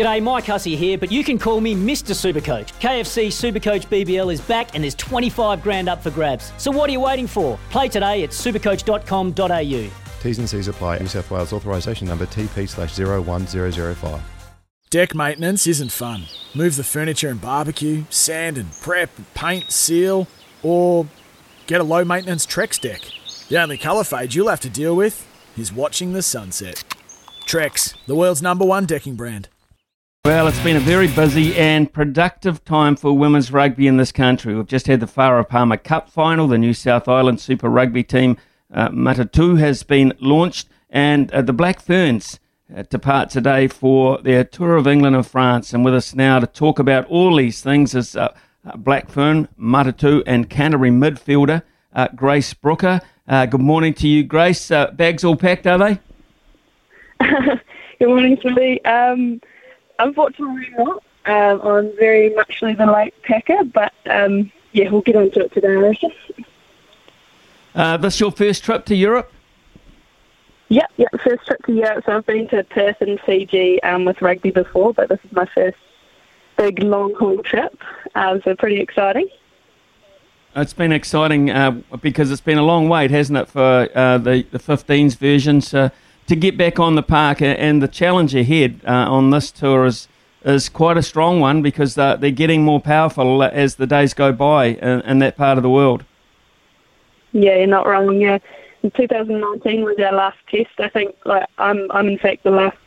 G'day, Mike Hussey here, but you can call me Mr. Supercoach. KFC Supercoach BBL is back and there's 25 grand up for grabs. So what are you waiting for? Play today at supercoach.com.au. T's and C's apply. New South Wales authorisation number TP slash 01005. Deck maintenance isn't fun. Move the furniture and barbecue, sand and prep, paint, seal, or get a low maintenance Trex deck. The only colour fade you'll have to deal with is watching the sunset. Trex, the world's number one decking brand. Well, it's been a very busy and productive time for women's rugby in this country. We've just had the Farah Palmer Cup final. The New South Island Super Rugby team, uh, Matatu, has been launched, and uh, the Black Ferns uh, depart today for their tour of England and France. And with us now to talk about all these things is uh, uh Black Fern, Matatu, and Canterbury midfielder uh, Grace Brooker. Uh, good morning to you, Grace. bags all packed, are they? good morning, Smithy. Um, Unfortunately not. Um, I'm very much the late packer, but um, yeah, we'll get onto it today. Uh, this your first trip to Europe? Yep, yep, first trip to Europe. So I've been to Perth and Fiji um, with rugby before, but this is my first big long haul trip. Um, so pretty exciting. It's been exciting uh, because it's been a long wait, hasn't it, for uh, the the 15s versions. Uh, to get back on the park. And the challenge ahead uh, on this tour is is quite a strong one because uh, they're getting more powerful as the days go by in, in, that part of the world. Yeah, you're not wrong. Yeah, 2019 was our last test. I think like I'm I'm in fact the last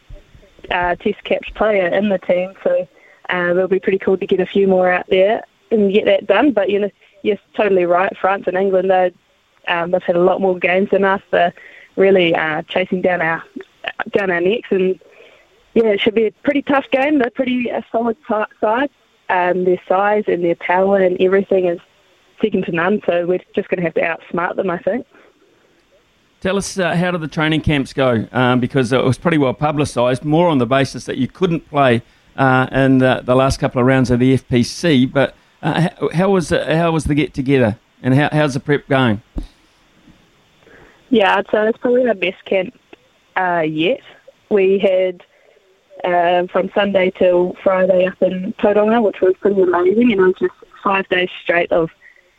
uh, test capped player in the team, so uh, it'll be pretty cool to get a few more out there and get that done. But you know, you're totally right. France and England, they um, they've had a lot more games than us. They're really uh, chasing down our down our necks. And yeah, it should be a pretty tough game. They're pretty a solid side. Um, their size and their power and everything is second to none. So we're just going to have to outsmart them, I think. Tell us uh, how did the training camps go? Um, because it was pretty well publicised, more on the basis that you couldn't play uh, in the, the, last couple of rounds of the FPC. But uh, how, how, was how was the get together, and how, how's the prep going? Yeah, I'd say it's probably our best camp uh, yet. We had uh, from Sunday till Friday up in Tauranga, which was pretty amazing, and it was just five days straight of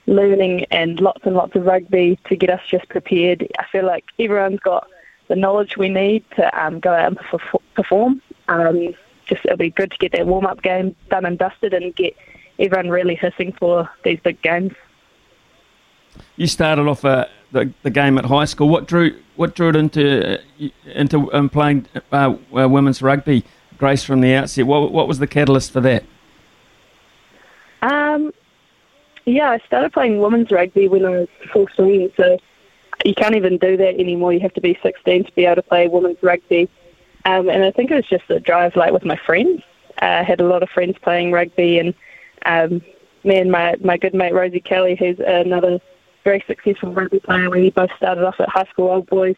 learning and lots and lots of rugby to get us just prepared. I feel like everyone's got the knowledge we need to um, go out and perform. Um, just it'll be good to get that warm up game done and dusted and get everyone really hissing for these big games. You started off uh, the, the game at high school. What drew what drew it into uh, into um, playing uh, uh, women's rugby, Grace, from the outset? What what was the catalyst for that? Um, yeah, I started playing women's rugby when I was 14, so you can't even do that anymore. You have to be 16 to be able to play women's rugby. Um, and I think it was just a drive, like with my friends. Uh, I had a lot of friends playing rugby, and um, me and my my good mate Rosie Kelly, who's another very successful rugby player. We both started off at high school old boys,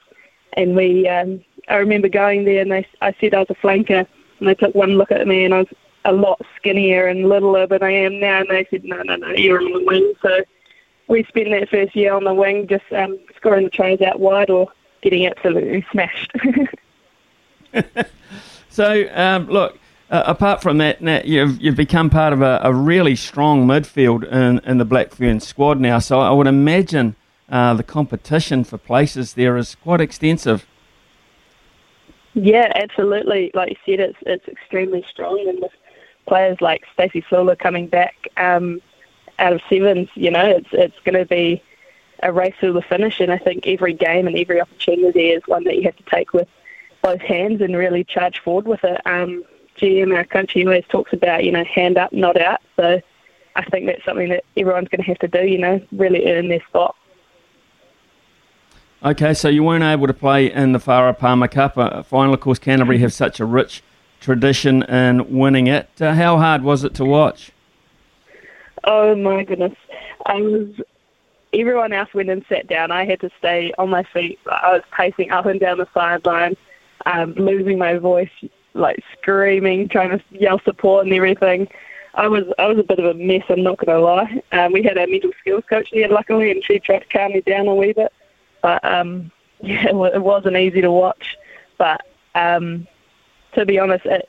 and we. Um, I remember going there, and they. I said I was a flanker, and they took one look at me, and I was a lot skinnier and littler than I am now, and they said, "No, no, no, you're on the wing." So we spent that first year on the wing, just um, scoring the tries out wide or getting absolutely smashed. so um, look uh, apart from that, you've you've become part of a, a really strong midfield in, in the Black Fern squad now. So I would imagine uh, the competition for places there is quite extensive. Yeah, absolutely. Like you said, it's it's extremely strong, and with players like Stacey Fluhler coming back um, out of sevens, you know, it's it's going to be a race to the finish. And I think every game and every opportunity is one that you have to take with both hands and really charge forward with it. Um, GM, our country always talks about, you know, hand up, not out. So I think that's something that everyone's going to have to do, you know, really earn their spot. Okay, so you weren't able to play in the Farah Palmer Cup uh, final. Of course, Canterbury have such a rich tradition in winning it. Uh, how hard was it to watch? Oh my goodness, I was. Everyone else went and sat down. I had to stay on my feet. I was pacing up and down the sideline, um, losing my voice, like screaming, trying to yell support and everything. I was I was a bit of a mess. I'm not going to lie. Um, we had a mental skills coach there, luckily, and she tried to calm me down a wee bit. But um, yeah, it wasn't easy to watch. But um, to be honest, it,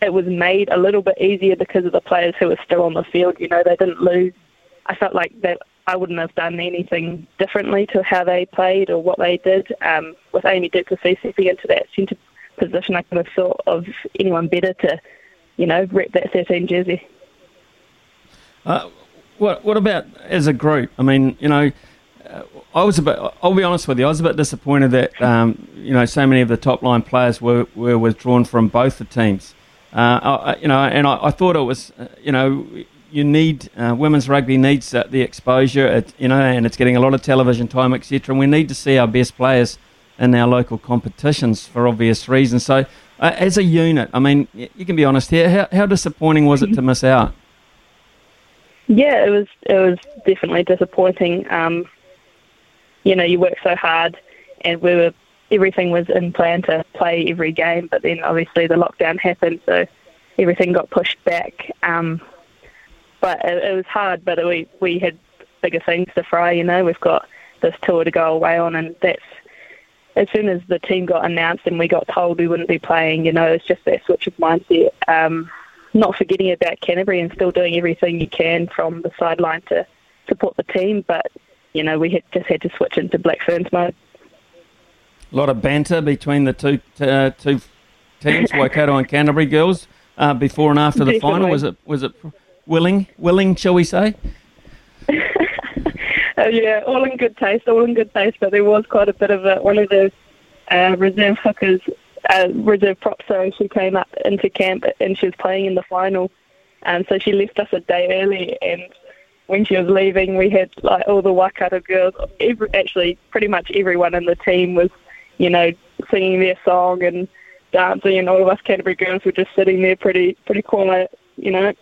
it was made a little bit easier because of the players who were still on the field. You know, they didn't lose. I felt like that I wouldn't have done anything differently to how they played or what they did. Um, with Amy du Plessis into that centre position, I could have thought of anyone better to, you know, rep that 13 jersey. Uh, what what about as a group? I mean, you know, uh, I was a bit. I'll be honest with you. I was a bit disappointed that um, you know so many of the top line players were, were withdrawn from both the teams. Uh, I, you know, and I, I thought it was uh, you know you need uh, women's rugby needs the exposure, you know, and it's getting a lot of television time, etc. And we need to see our best players in our local competitions for obvious reasons. So, uh, as a unit, I mean, you can be honest here. How, how disappointing was it to miss out? Yeah, it was. It was definitely disappointing. Um, you know, you work so hard, and we were everything was in plan to play every game, but then obviously the lockdown happened, so everything got pushed back. Um, but it, it was hard. But we we had bigger things to fry. You know, we've got this tour to go away on, and that's as soon as the team got announced and we got told we wouldn't be playing. You know, it's just that switch of mindset. Um, not forgetting about Canterbury and still doing everything you can from the sideline to support the team, but you know we had, just had to switch into Black Ferns mode. A lot of banter between the two uh, two teams, Waikato and Canterbury girls, uh, before and after the Definitely. final. Was it was it willing, willing, shall we say? Uh, yeah, all in good taste, all in good taste. But there was quite a bit of a, one of those uh, reserve hookers, uh, reserve props. Sorry, she came up into camp and she was playing in the final, and so she left us a day early. And when she was leaving, we had like all the Waikato girls. Every, actually, pretty much everyone in the team was, you know, singing their song and dancing, and all of us Canterbury girls were just sitting there, pretty pretty quiet, you know.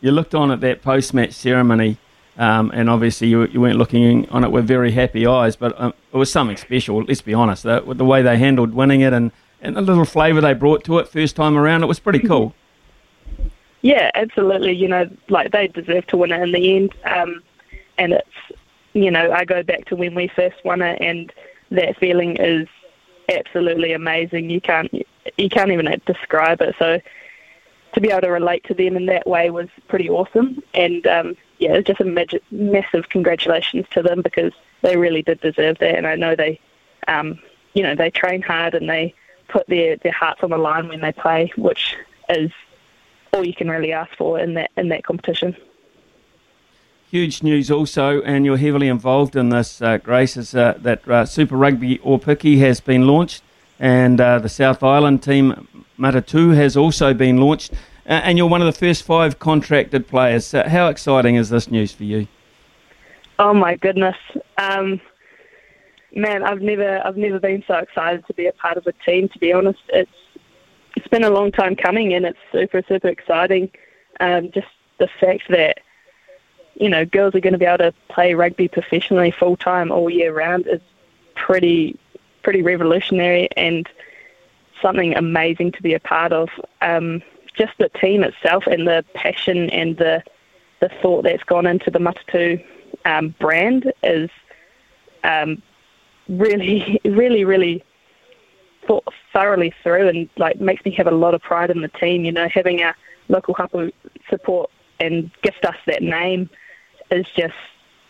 You looked on at that post match ceremony. Um, and obviously, you, you weren't looking on it with very happy eyes, but um, it was something special. Let's be honest, the, the way they handled winning it and, and the little flavour they brought to it first time around, it was pretty cool. Yeah, absolutely. You know, like they deserve to win it in the end. Um, and it's, you know, I go back to when we first won it, and that feeling is absolutely amazing. You can't, you can't even describe it. So to be able to relate to them in that way was pretty awesome. And um, yeah, just a mag- massive congratulations to them because they really did deserve that. And I know they, um, you know, they train hard and they put their, their hearts on the line when they play, which is all you can really ask for in that in that competition. Huge news also, and you're heavily involved in this, uh, Grace, is uh, that uh, Super Rugby Aupiki has been launched, and uh, the South Island team Matatu has also been launched, uh, and you're one of the first five contracted players. Uh, how exciting is this news for you? Oh my goodness, um, man! I've never I've never been so excited to be a part of a team. To be honest, it's it's been a long time coming, and it's super super exciting. Um, just the fact that you know girls are going to be able to play rugby professionally full time all year round is pretty pretty revolutionary and something amazing to be a part of. Um, just the team itself and the passion and the the thought that's gone into the Matatu um, brand is um, really, really, really thought thoroughly through and like makes me have a lot of pride in the team. You know, having our local hapu support and gift us that name is just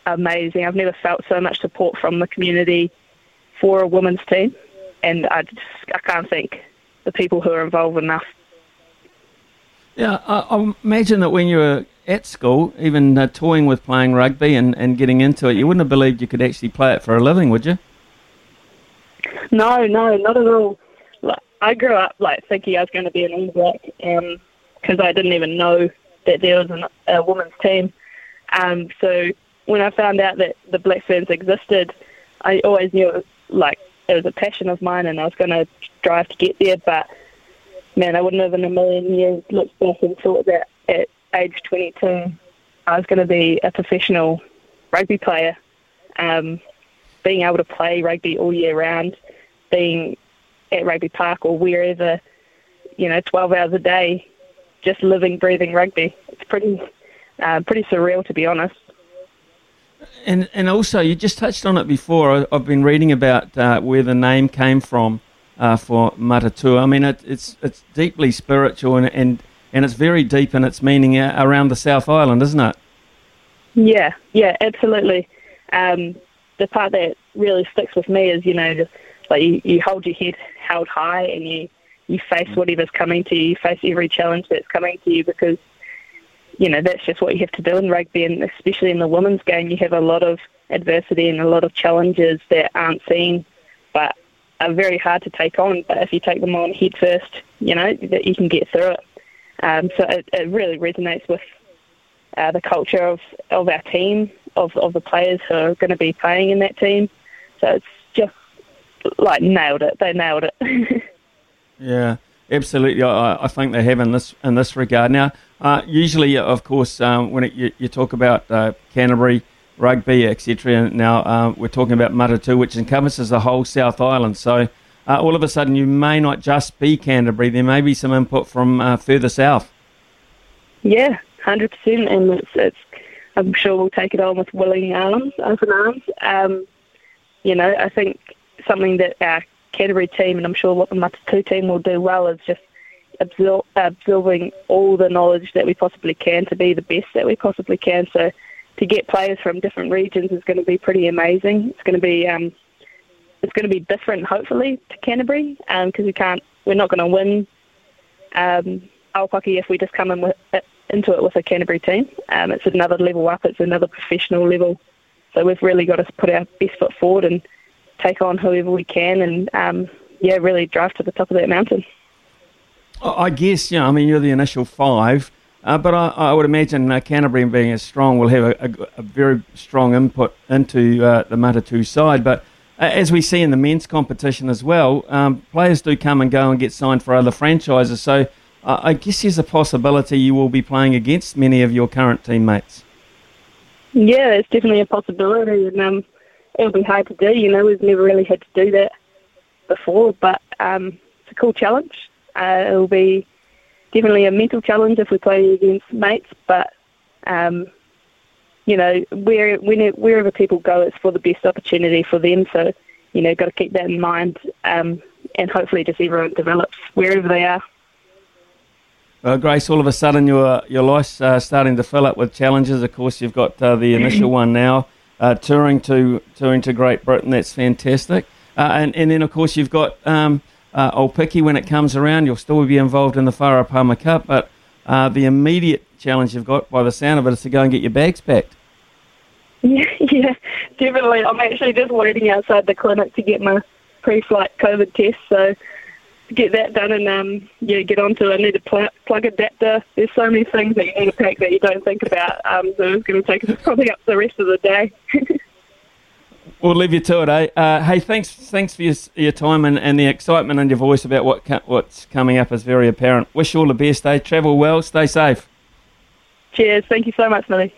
amazing. I've never felt so much support from the community for a women's team, and I just I can't thank the people who are involved enough. Yeah, I, I imagine that when you were at school, even uh, toying with playing rugby and, and getting into it, you wouldn't have believed you could actually play it for a living, would you? No, no, not at all. Like, I grew up like thinking I was going to be an All Black because I didn't even know that there was an, a women's team. Um, so when I found out that the Black Ferns existed, I always knew it was like it was a passion of mine, and I was going to drive to get there. But man, I wouldn't have in a million years looked back and thought that at age 22 I was going to be a professional rugby player. Um, being able to play rugby all year round, being at Rugby Park or wherever, you know, 12 hours a day, just living, breathing rugby. It's pretty, uh, pretty surreal to be honest. And and also, you just touched on it before. I, I've been reading about uh, where the name came from, uh, for Matatua. I mean, it, it's it's deeply spiritual and, and and it's very deep in its meaning around the South Island, isn't it? Yeah, yeah, absolutely. Um, the part that really sticks with me is, you know, just like you, you hold your head held high and you you face whatever's coming to you, you face every challenge that's coming to you because you know that's just what you have to do in rugby, and especially in the women's game, you have a lot of adversity and a lot of challenges that aren't seen, but are very hard to take on. But if you take them on head first, you know that you can get through it. Um, so it, it really resonates with uh, the culture of, of our team, of, of the players who are going to be playing in that team. So it's just like nailed it. They nailed it. yeah, absolutely. I, I think they have in this in this regard. Now, uh, usually, of course, um, when it, you, you, talk about uh, Canterbury rugby, etc. Now uh, we're talking about Matatu, which encompasses the whole South Island. So uh, all of a sudden, you may not just be Canterbury. There may be some input from uh, further south. Yeah, hundred percent, and it's, it's I'm sure we'll take it on with willing arms, open arms. Um, you know, I think something that our Canterbury team, and I'm sure what the Matatu team will do well, is just absor- absorbing all the knowledge that we possibly can to be the best that we possibly can. So to get players from different regions is going to be pretty amazing. It's going to be um, it's going to be different, hopefully, to Canterbury because um, we can't, we're not going to win um, Aupiki if we just come in with, into it with a Canterbury team. Um, it's another level up. It's another professional level. So we've really got to put our best foot forward and take on whoever we can, and um, yeah, really drive to the top of that mountain. I guess yeah. I mean, you're the initial five, uh, but I, I, would imagine uh, Canterbury being as strong will have a, a, a very strong input into uh, the Matatu side. But uh, as we see in the men's competition as well, um, players do come and go and get signed for other franchises. So uh, I guess there's a possibility you will be playing against many of your current teammates. Yeah, it's definitely a possibility, and um, it'll be hard to do. You know, we've never really had to do that before, but um, it's a cool challenge. Uh, it'll be definitely a mental challenge if we play against mates, but um, you know, where, when, wherever people go, it's for the best opportunity for them. So, you know, got to keep that in mind, um, and hopefully, just everyone develops wherever they are. Well, Grace, all of a sudden your your life's uh, starting to fill up with challenges. Of course, you've got uh, the initial one now, uh, touring to touring to Great Britain. That's fantastic. Uh, and and then of course you've got um, uh, Aupiki when it comes around. You'll still be involved in the Farah Palmer Cup, but uh, the immediate challenge you've got, by the sound of it, is to go and get your bags packed. Yeah, yeah, definitely. I'm actually just waiting outside the clinic to get my pre-flight COVID test. So get that done and um, yeah, get onto I need a pl- plug adapter. There's so many things that you need to pack that you don't think about. Um, so it's going to take us probably up the rest of the day. we'll leave you to it, eh? Uh, hey, thanks, thanks for your, your time and, and the excitement in your voice about what what's coming up is very apparent. Wish you all the best, eh? Travel well, stay safe. Cheers. Thank you so much, Millie.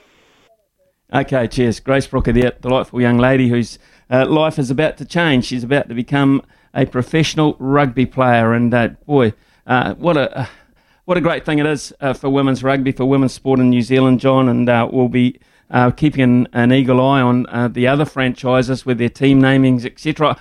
Okay, cheers. Grace Brooker, the delightful young lady whose uh, life is about to change. She's about to become a professional rugby player. And uh, boy, uh, what a uh, what a great thing it is uh, for women's rugby, for women's sport in New Zealand, John. And uh, we'll be Uh, keeping an, an, eagle eye on uh, the other franchises with their team namings, etc.